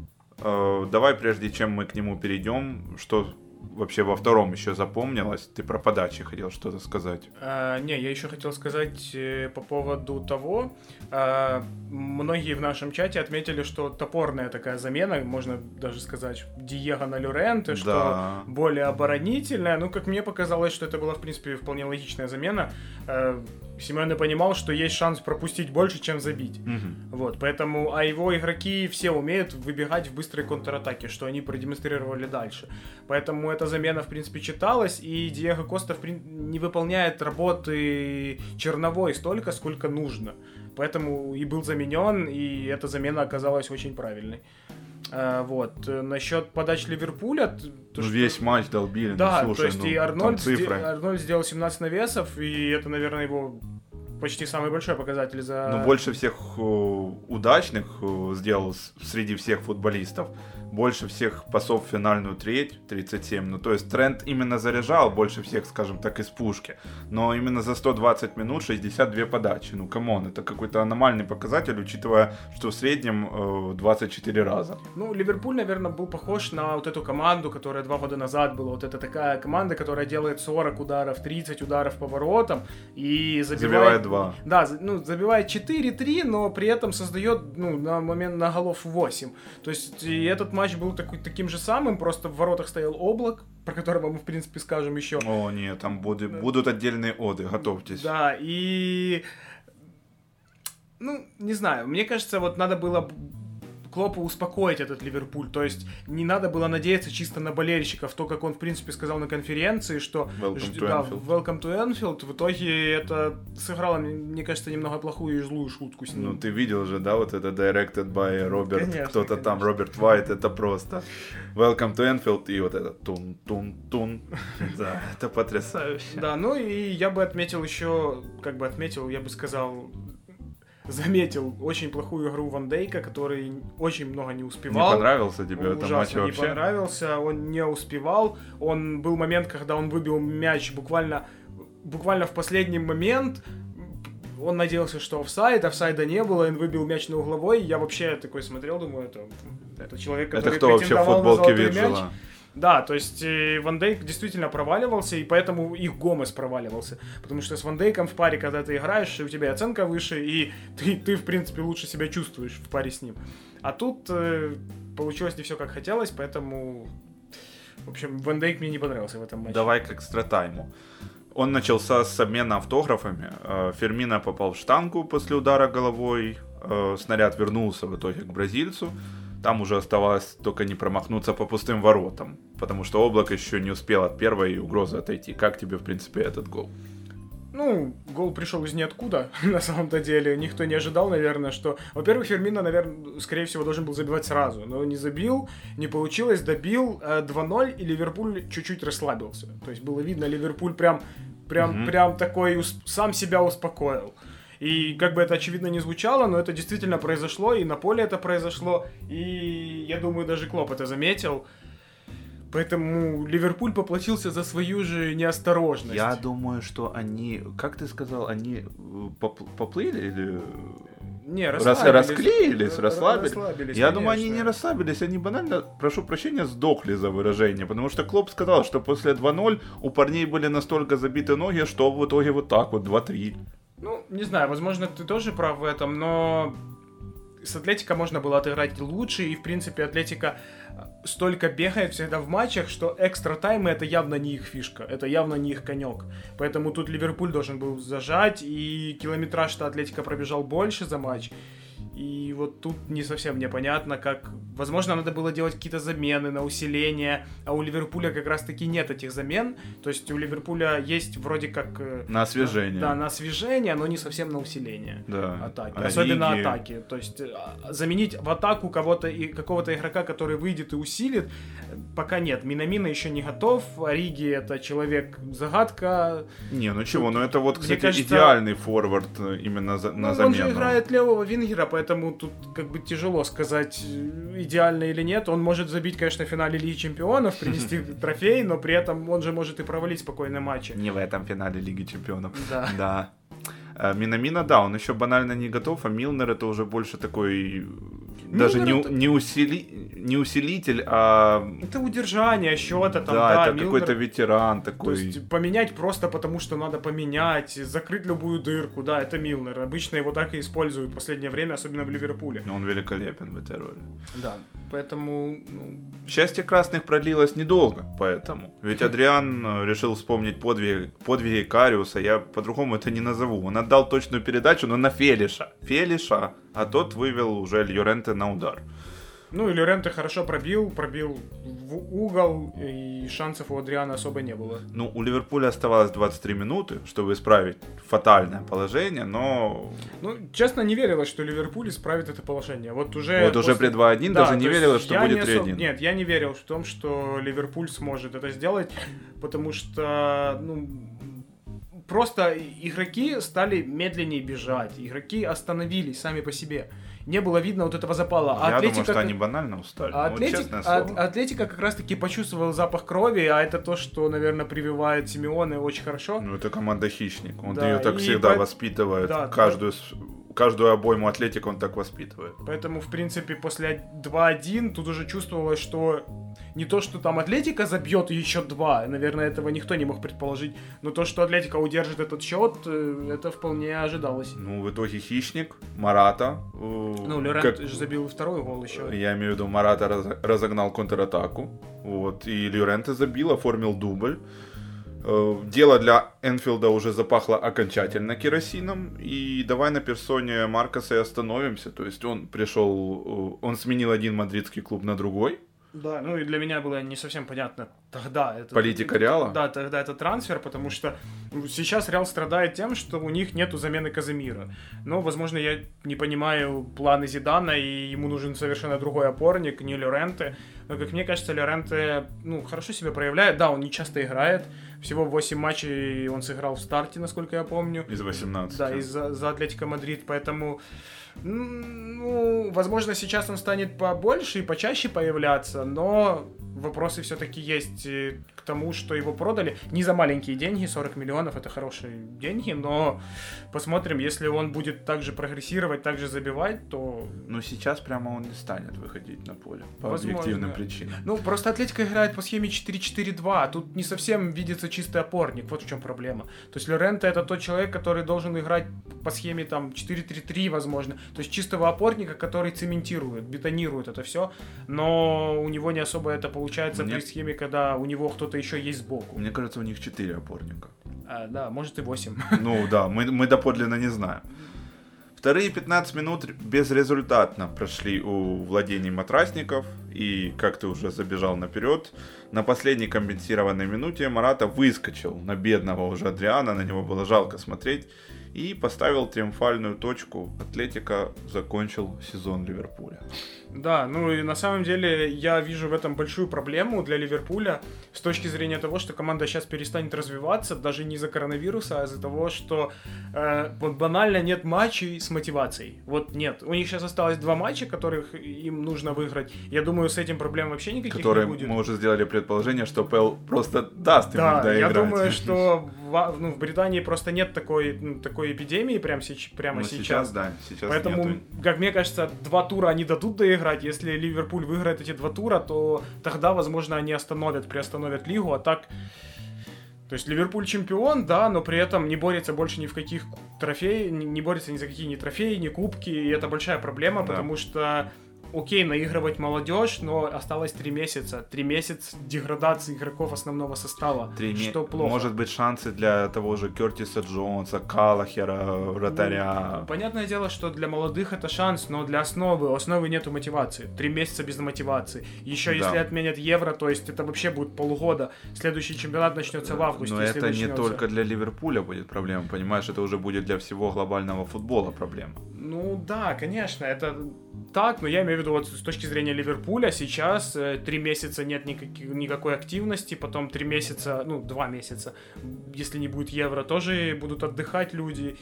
Э, давай, прежде чем мы к нему перейдем, что вообще во втором еще запомнилось? Ты про подачи хотел что-то сказать. А, не, я еще хотел сказать э, по поводу того, а, многие в нашем чате отметили, что топорная такая замена, можно даже сказать, Диего на Люренте, да. что более оборонительная. Ну, как мне показалось, что это была, в принципе, вполне логичная замена. А, Симеоне понимал, что есть шанс пропустить больше, чем забить. Угу. Вот, поэтому, а его игроки все умеют выбегать в быстрой контратаке, что они продемонстрировали дальше. Поэтому эта замена, в принципе, читалась, и Диего Коста прин... не выполняет работы черновой столько, сколько нужно. Поэтому и был заменен, и эта замена оказалась очень правильной. А, вот. Насчет подач Ливерпуля... То, ну, что... весь матч долбили. Ну, да, ну, слушай, то есть ну, и Арнольд, цифры. Арнольд сделал 17 навесов, и это, наверное, его почти самый большой показатель за... Ну, больше всех э, удачных э, сделал среди всех футболистов больше всех пасов в финальную треть, 37. Ну, то есть Трент именно заряжал больше всех, скажем так, из пушки. Но именно за 120 минут 62 подачи. Ну, come on, это какой-то аномальный показатель, учитывая, что в среднем э, 24 раза. Ну, Ливерпуль, наверное, был похож на вот эту команду, которая два года назад была. Вот это такая команда, которая делает 40 ударов, 30 ударов по воротам и забивает... Забивает 2. Да, ну, забивает 4-3, но при этом создает, ну, на момент на голов 8. То есть и этот матч был такой, таким же самым, просто в воротах стоял облак, про которого мы, в принципе, скажем еще. О, нет, там будет, будут отдельные оды, готовьтесь. Да, и... Ну, не знаю, мне кажется, вот надо было Клопу успокоить этот Ливерпуль. То есть не надо было надеяться чисто на болельщиков. То, как он, в принципе, сказал на конференции, что welcome to, да, Anfield. welcome to Anfield. В итоге это сыграло, мне кажется, немного плохую и злую шутку с ним. Ну, ты видел же, да, вот это directed by Роберт, кто-то там, Роберт Вайт, это просто welcome to Anfield и вот это тун-тун-тун. Да, это потрясающе. Да, ну и я бы отметил еще, как бы отметил, я бы сказал, заметил очень плохую игру Ван Дейка, который очень много не успевал. Не понравился тебе этот матч вообще? не понравился, он не успевал. Он был момент, когда он выбил мяч буквально, буквально в последний момент, он надеялся, что офсайд, офсайда не было, он выбил мяч на угловой. Я вообще такой смотрел, думаю, это, это человек, который это кто вообще видел? мяч. Да, то есть э, Ван Дейк действительно проваливался, и поэтому их Гомес проваливался. Потому что с Ван Дейком в паре, когда ты играешь, у тебя оценка выше, и ты, ты в принципе, лучше себя чувствуешь в паре с ним. А тут э, получилось не все как хотелось, поэтому... В общем, Ван Дейк мне не понравился в этом матче. Давай к экстратайму. Он начался с обмена автографами. Э, Фермина попал в штангу после удара головой. Э, снаряд вернулся в итоге к бразильцу. Там уже оставалось только не промахнуться по пустым воротам, потому что облако еще не успел от первой угрозы отойти. Как тебе, в принципе, этот гол? Ну, гол пришел из ниоткуда, на самом-то деле. Никто не ожидал, наверное, что... Во-первых, Фермина, наверное, скорее всего, должен был забивать сразу. Но не забил, не получилось, добил 2-0, и Ливерпуль чуть-чуть расслабился. То есть было видно, Ливерпуль прям, прям, mm-hmm. прям такой сам себя успокоил. И как бы это очевидно не звучало, но это действительно произошло, и на поле это произошло, и я думаю, даже Клоп это заметил. Поэтому Ливерпуль поплатился за свою же неосторожность. Я думаю, что они, как ты сказал, они э, поп- поплыли или не, расслабились. расклеились, расслабились. расслабились Я конечно. думаю, они не расслабились, они банально, прошу прощения, сдохли за выражение, потому что Клоп сказал, что после 2-0 у парней были настолько забиты ноги, что в итоге вот так вот 2-3. Ну, не знаю, возможно, ты тоже прав в этом, но с Атлетика можно было отыграть лучше, и, в принципе, Атлетика столько бегает всегда в матчах, что экстра таймы это явно не их фишка, это явно не их конек. Поэтому тут Ливерпуль должен был зажать, и километраж-то Атлетика пробежал больше за матч. И вот тут не совсем непонятно, как... Возможно, надо было делать какие-то замены на усиление, а у Ливерпуля как раз-таки нет этих замен. То есть у Ливерпуля есть вроде как... Э, на освежение. Да, на освежение, но не совсем на усиление да. атаки. А Особенно лиги... атаки. То есть э, заменить в атаку кого-то и какого-то игрока, который выйдет и усилит, пока нет. Минамина еще не готов, Риги это человек-загадка. Не, ну чего, ну это вот, кстати, кажется, идеальный форвард э, именно за, на ну, замену. Он же играет левого вингера, поэтому поэтому тут как бы тяжело сказать, идеально или нет. Он может забить, конечно, в финале Лиги Чемпионов, принести трофей, но при этом он же может и провалить спокойно матчи. Не в этом финале Лиги Чемпионов. Да. Да. Э, Минамина, да, он еще банально не готов, а Милнер это уже больше такой даже Милнер не, это- не, усили, не усилитель, а Это удержание счета, там, да, да, это Милнер- какой-то ветеран То такой. есть поменять просто потому, что надо поменять, закрыть любую дырку, да, это Милнер. Обычно его так и используют в последнее время, особенно в Ливерпуле. Он великолепен в этой роли. Да, поэтому, ну, Счастье красных продлилось недолго, поэтому. Ведь Адриан э, решил вспомнить подвиги, подвиги Кариуса, я по-другому это не назову. Он отдал точную передачу, но на Фелиша. Фелиша, а тот вывел уже Льоренте на удар. ну и Лоренте хорошо пробил, пробил в угол, и шансов у Адриана особо не было. Ну, у Ливерпуля оставалось 23 минуты, чтобы исправить фатальное положение, но Ну, честно, не верилось, что Ливерпуль исправит это положение. Вот уже... вот уже при 2-1 Да, даже не верилось, что будет не особ- 3-1. Нет, я не верил в том, что Ливерпуль сможет это сделать, потому что, ну, просто игроки стали медленнее бежать, игроки остановились сами по себе. Не было видно вот этого запала. А Я Атлетика думаю, что они банально устали. а Ну, вот Атлетик- а-. Атлетика как раз-таки почувствовал запах крови, а это то, что, наверное, прививает Симеоне очень хорошо. Ну, это команда хищник. Он Да, ее так всегда по- воспитывает. Да, каждую, с- каждую обойму Атлетика он так воспитывает. Поэтому, в принципе, после 2-1 тут уже чувствовалось, что не то, что там Атлетика забьет еще два, наверное, этого никто не мог предположить, но то, что Атлетика удержит этот счет, э, это вполне ожидалось. Ну, в итоге хищник, Марата. э, Ну, Лорент как- же забил второй гол еще. Я имею в виду, Марата раз- разогнал контратаку. Вот, и Льоренте забил, оформил дубль. Э, Дело для Энфилда уже запахло окончательно керосином. И давай на персоне Маркоса и остановимся. То есть он пришел, э, он сменил один мадридский клуб на другой. Да, ну и для меня было не совсем понятно тогда. Это, Политика Реала? Да, тогда это трансфер, потому что ну, сейчас Реал страдает тем, что у них нету замены Казамира. Но, возможно, я не понимаю планы Зидана, и ему нужен совершенно другой опорник, не Лоренте. Но, как мне кажется, Лоренте, ну, хорошо себя проявляет. Да, он не часто играет. Всего 8 матчей он сыграл в старте, насколько я помню. Из 18. Да, из-за за Атлетико Мадрид, поэтому, ну, возможно, сейчас он станет побольше и почаще появляться, но вопросы все-таки есть э, тому, что его продали не за маленькие деньги, 40 миллионов это хорошие деньги, но посмотрим, если он будет также прогрессировать, также забивать, то Но сейчас прямо он не станет выходить на поле. По Возможно. объективным причинам. Ну, просто Атлетика играет по схеме 4-4-2, а тут не совсем видится чистый опорник, вот в чем проблема. То есть Лоренто это тот человек, который должен играть по схеме там 4-3-3, возможно. То есть чистого опорника, который цементирует, бетонирует это все, но у него не особо это получается Мне- при схеме, когда у него кто-то еще есть сбоку. Мне кажется, у них 4 опорника. А, да, может и 8. Ну да, мы, мы доподлинно не знаем. Вторые 15 минут безрезультатно прошли у владений матрасников. И, как ты уже забежал наперед, на последней компенсированной минуте Марата выскочил на бедного уже Адриана, на него было жалко смотреть. И поставил триумфальную точку. Атлетика закончил сезон Ливерпуля. Да, ну и на самом деле я вижу в этом большую проблему для Ливерпуля с точки зрения того, что команда сейчас перестанет развиваться, даже не из-за коронавируса, а из-за того, что э, вот банально нет матчей с мотивацией. Вот нет. У них сейчас осталось два матча, которых им нужно выиграть. Я думаю, с этим проблем вообще никаких Который не будет. мы уже сделали предположение, что Пэл просто даст им Да, иногда я думаю, что в, ну, в Британии просто нет такой, ну, такой эпидемии прям, сеч- прямо Ну, сейчас. да, сейчас Поэтому, нету. как мне кажется, два тура они дадут доиграть. Если Ливерпуль выиграет эти два тура, то тогда, возможно, они остановят, приостановят лигу, а так... То есть Ливерпуль чемпион, да, но при этом не борется больше ни в каких трофеи, не не борется ни за какие ни трофеи, ни кубки, и это большая проблема, Да. потому что окей, наигрывать молодежь, но осталось три месяца. Три месяца деградации игроков основного состава. Три ме- что плохо. Может быть, шансы для того же Кертиса Джонса, Калахера, вратаря. Ну, понятное дело, что для молодых это шанс, но для основы, у основы нету мотивации. Три месяца без мотивации. Еще Да. если отменят евро, то есть это вообще будет полугода. Следующий чемпионат начнется в августе. Но это не начнется. только для Ливерпуля будет проблема, понимаешь, это уже будет для всего глобального футбола проблема. Ну да, конечно, это так, но я имею в виду вот с точки зрения Ливерпуля сейчас э, три месяца нет никаких, никакой активности, потом три месяца, ну два месяца, если не будет евро, тоже будут отдыхать люди.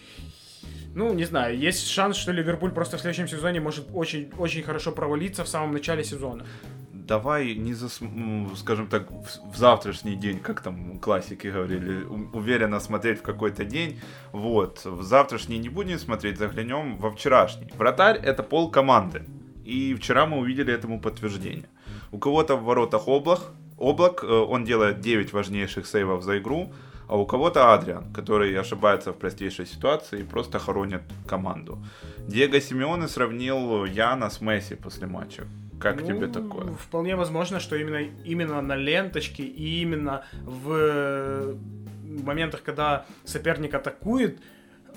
Ну, не знаю, есть шанс, что Ливерпуль просто в следующем сезоне может очень, очень хорошо провалиться в самом начале сезона. Давай не зас... м, скажем так, в, завтрашний день, как там классики говорили, уверенно смотреть в какой-то день. Вот, в завтрашний не будем смотреть, заглянем во вчерашний. Вратарь это пол команды. И вчера мы увидели этому подтверждение. У кого-то в воротах облак, облак, э, он делает 9 важнейших сейвов за игру, а у кого-то Адриан, который ошибается в простейшей ситуации и просто хоронит команду. Диего Симеоне сравнил Яна с Месси после матча. Как ну, тебе такое? Вполне возможно, что именно, именно на ленточке и именно в моментах, когда соперник атакует,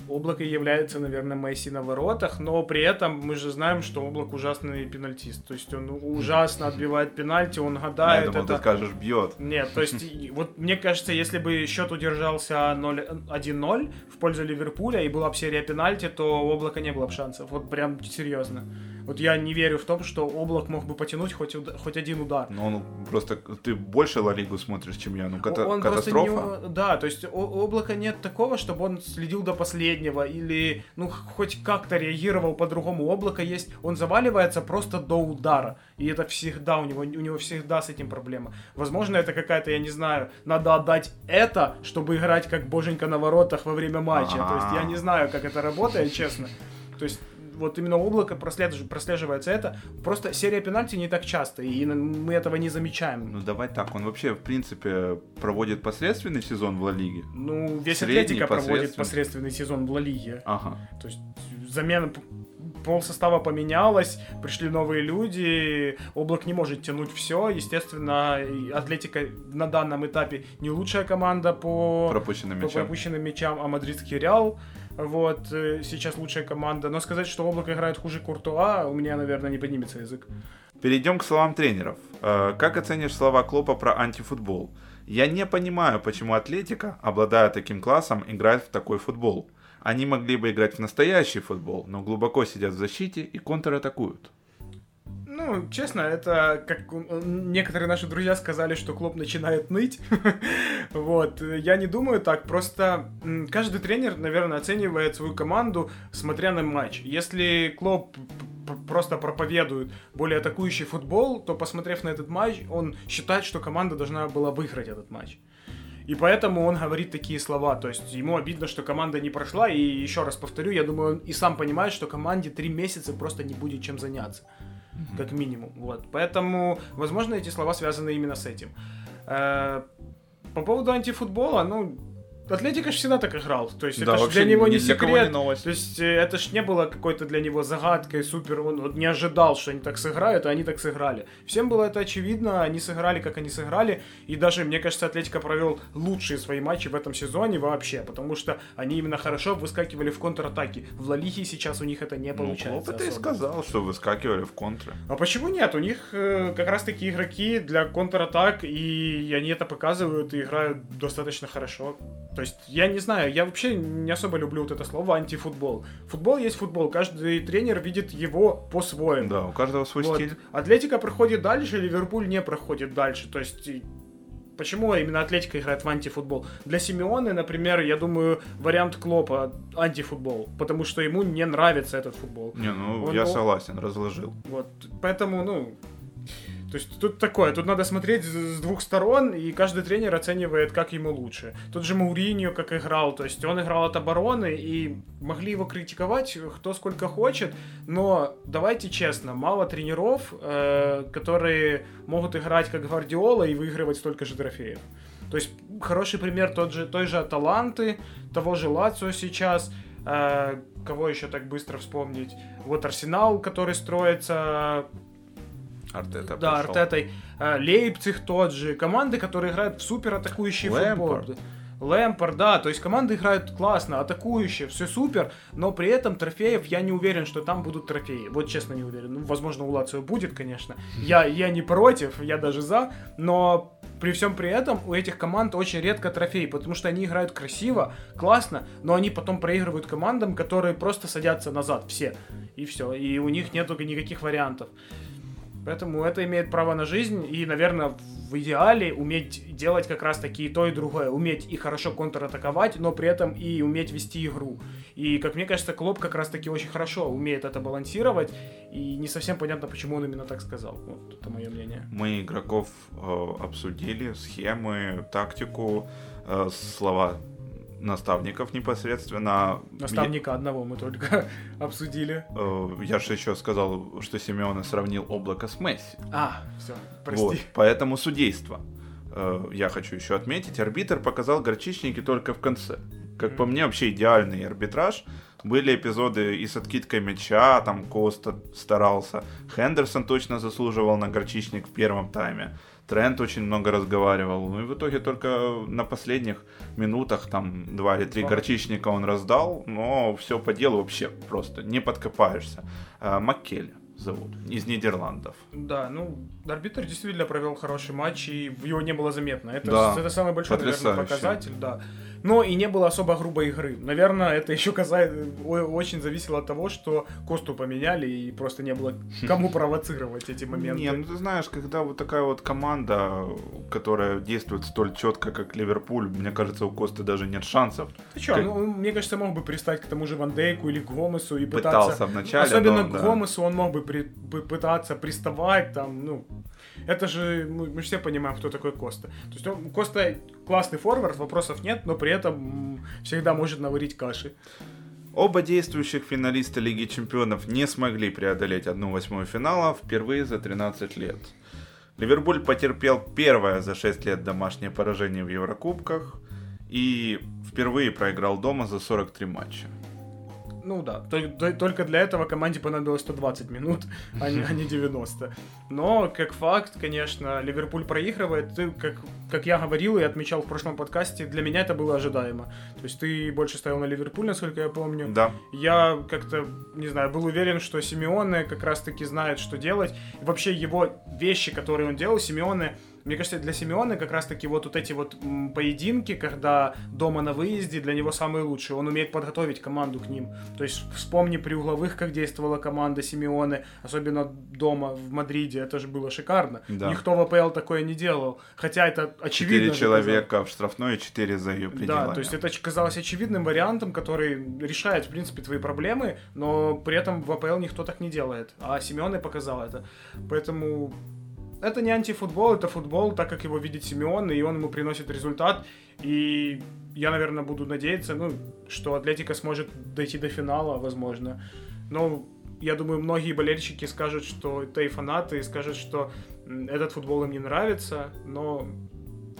Облако является, наверное, Месси на воротах, но при этом мы же знаем, что Облак ужасный пенальтист. То есть он ужасно отбивает пенальти, он гадает. Я думал, это... ты скажешь, бьет. Нет, то есть вот мне кажется, если бы счет удержался 1-0 в пользу Ливерпуля и была бы серия пенальти, то у Облака не было бы шансов. Вот прям серьезно. Вот я не верю в том, что Облак мог бы потянуть хоть, хоть один удар. Ну, он просто... Ты больше Ла Лигу смотришь, чем я. Ну, ката- он катастрофа. Не, да, то есть у Облака нет такого, чтобы он следил до последнего или, ну, хоть как-то реагировал по-другому. У Облака есть... Он заваливается просто до удара. И это всегда у него... У него всегда с этим проблема. Возможно, это какая-то, я не знаю, надо отдать это, чтобы играть как боженька на воротах во время матча. А-а-а. То есть я не знаю, как это работает, честно. То есть вот именно облако прослеживается, прослеживается это. Просто серия пенальти не так часто, и мы этого не замечаем. Ну давай так, он вообще, в принципе, проводит посредственный сезон в Ла Лиге? Ну, весь Средний, Атлетика проводит посредственный сезон в Ла Лиге. Ага. То есть замена пол состава поменялось, пришли новые люди, облак не может тянуть все. Естественно, Атлетика на данном этапе не лучшая команда по пропущенным, по мячам. пропущенным мячам, а мадридский Реал вот, э, сейчас лучшая команда. Но сказать, что Облако играет хуже Куртуа, у меня, наверное, не поднимется язык. Перейдем к словам тренеров. Э, как оценишь слова Клопа про антифутбол? Я не понимаю, почему Атлетика, обладая таким классом, играет в такой футбол. Они могли бы играть в настоящий футбол, но глубоко сидят в защите и контратакуют. Ну, честно, это как некоторые наши друзья сказали, что Клоп начинает ныть. вот. Я не думаю так. Просто каждый тренер, наверное, оценивает свою команду, смотря на матч. Если Клоп просто проповедует более атакующий футбол, то, посмотрев на этот матч, он считает, что команда должна была выиграть этот матч. И поэтому он говорит такие слова. То есть ему обидно, что команда не прошла. И еще раз повторю, я думаю, он и сам понимает, что команде три месяца просто не будет чем заняться как минимум. Вот. Поэтому, возможно, эти слова связаны именно с этим. Э, по поводу антифутбола, ну, Атлетика же всегда так играл. То есть да, это же для него не секрет. Не новость. То есть э, это ж не было какой-то для него загадкой, супер. Он вот не ожидал, что они так сыграют, а они так сыграли. Всем было это очевидно, они сыграли, как они сыграли. И даже, мне кажется, Атлетика провел лучшие свои матчи в этом сезоне вообще, потому что они именно хорошо выскакивали в контратаки. В Ла сейчас у них это не ну, получается. Ну, ты и сказал, что выскакивали в контры. А почему нет? У них э, как раз таки игроки для контратак, и они это показывают и играют достаточно хорошо. То есть, я не знаю, я вообще не особо люблю вот это слово антифутбол. Футбол есть футбол, каждый тренер видит его по-своему. Да, у каждого свой вот. стиль. Атлетика проходит дальше, Ливерпуль не проходит дальше. То есть, почему именно Атлетика играет в антифутбол? Для Симеоны, например, я думаю, вариант Клопа антифутбол, потому что ему не нравится этот футбол. Не, ну, Он, я согласен, разложил. Вот, поэтому, ну, то есть тут такое, тут надо смотреть с двух сторон, и каждый тренер оценивает, как ему лучше. Тот же Мауриньо как играл, то есть он играл от обороны, и могли его критиковать кто сколько хочет, но давайте честно, мало тренеров, э, которые могут играть как Гвардиола и выигрывать столько же трофеев. То есть хороший пример тот же, той же Аталанты, того же Лацио сейчас, э, кого еще так быстро вспомнить? Вот Арсенал, который строится Артета Да, пришел. Артетой. А, Лейпциг тот же. Команды, которые играют в супер атакующий футбол. Лэмпорт, да, то есть команды играют классно, атакующие, все супер, но при этом трофеев я не уверен, что там будут трофеи. Вот честно не уверен. Ну, возможно, у Лацио будет, конечно. Я, я не против, я даже за, но при всем при этом у этих команд очень редко трофеи, потому что они играют красиво, классно, но они потом проигрывают командам, которые просто садятся назад, все. И все. И у них нету никаких вариантов. Поэтому это имеет право на жизнь, и, наверное, в идеале уметь делать как раз таки и то, и другое. Уметь и хорошо контратаковать, но при этом и уметь вести игру. И, как мне кажется, Клоп как раз таки очень хорошо умеет это балансировать, и не совсем понятно, почему он именно так сказал. Вот это мое мнение. Мы игроков э, обсудили, схемы, тактику, э, слова наставников непосредственно. Наставника одного мы только обсудили. Э, я же еще сказал, что Симеона сравнил облако с Месси. А, все, прости. Вот, поэтому судейство. Э, я хочу еще отметить, арбитр показал горчичники только в конце. Как по мне, вообще идеальный арбитраж. Были эпизоды и с откидкой мяча, там Коста старался. Хендерсон точно заслуживал на горчичник в первом тайме. Трент очень много разговаривал. Ну и в итоге только на последних минутах, там, два или три горчичника он раздал, но все по делу вообще просто, не подкопаешься. А, Маккель зовут, из Нидерландов. Да, ну, арбитр действительно провел хороший матч, и его не было заметно. Это, да, это самый большой, наверное, показатель, да но и не было особо грубой игры. Наверное, это еще казалось, очень зависело от того, что Косту поменяли и просто не было кому провоцировать эти моменты. Не, ну ты знаешь, когда вот такая вот команда, которая действует столь четко, как Ливерпуль, мне кажется, у Косты даже нет шансов. Ты что, как... ну, мне кажется, мог бы пристать к тому же Ван Дейку или Гомесу и пытаться... Пытался вначале, Особенно но, к Гомесу он мог бы при... пытаться приставать, там, ну... Это же, мы, мы все понимаем, кто такой Коста. То есть он, Коста классный форвард, вопросов нет, но при этом всегда может наварить каши. Оба действующих финалиста Лиги Чемпионов не смогли преодолеть одну восьмую финала впервые за 13 лет. Ливерпуль потерпел первое за 6 лет домашнее поражение в Еврокубках и впервые проиграл дома за 43 матча. Ну да, только для этого команде понадобилось 120 минут, а не, а не 90. Но, как факт, конечно, Ливерпуль проигрывает. Ты, как, как я говорил и отмечал в прошлом подкасте, для меня это было ожидаемо. То есть ты больше ставил на Ливерпуль, насколько я помню. Да. Я как-то, не знаю, был уверен, что Симеоне как раз-таки знает, что делать. И вообще его вещи, которые он делал, Симеоне мне кажется, для Симеона как раз-таки вот, вот эти вот поединки, когда дома на выезде, для него самые лучшие. Он умеет подготовить команду к ним. То есть вспомни при угловых, как действовала команда Симеоны, особенно дома в Мадриде. Это же было шикарно. Да. Никто в АПЛ такое не делал. Хотя это очевидно. Четыре человека в штрафной и четыре за ее пределами. Да, то есть это казалось очевидным вариантом, который решает, в принципе, твои проблемы, но при этом в АПЛ никто так не делает. А Симеоне показал это. Поэтому это не антифутбол, это футбол, так как его видит Симеон, и он ему приносит результат. И я, наверное, буду надеяться, ну, что Атлетика сможет дойти до финала, возможно. Но я думаю, многие болельщики скажут, что это и фанаты, и скажут, что этот футбол им не нравится, но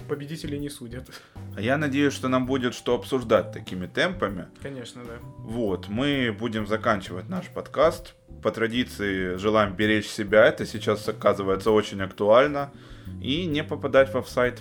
победители не судят. А я надеюсь, что нам будет что обсуждать такими темпами. Конечно, да. Вот, мы будем заканчивать наш подкаст. По традиции желаем беречь себя, это сейчас оказывается очень актуально. И не попадать в офсайт.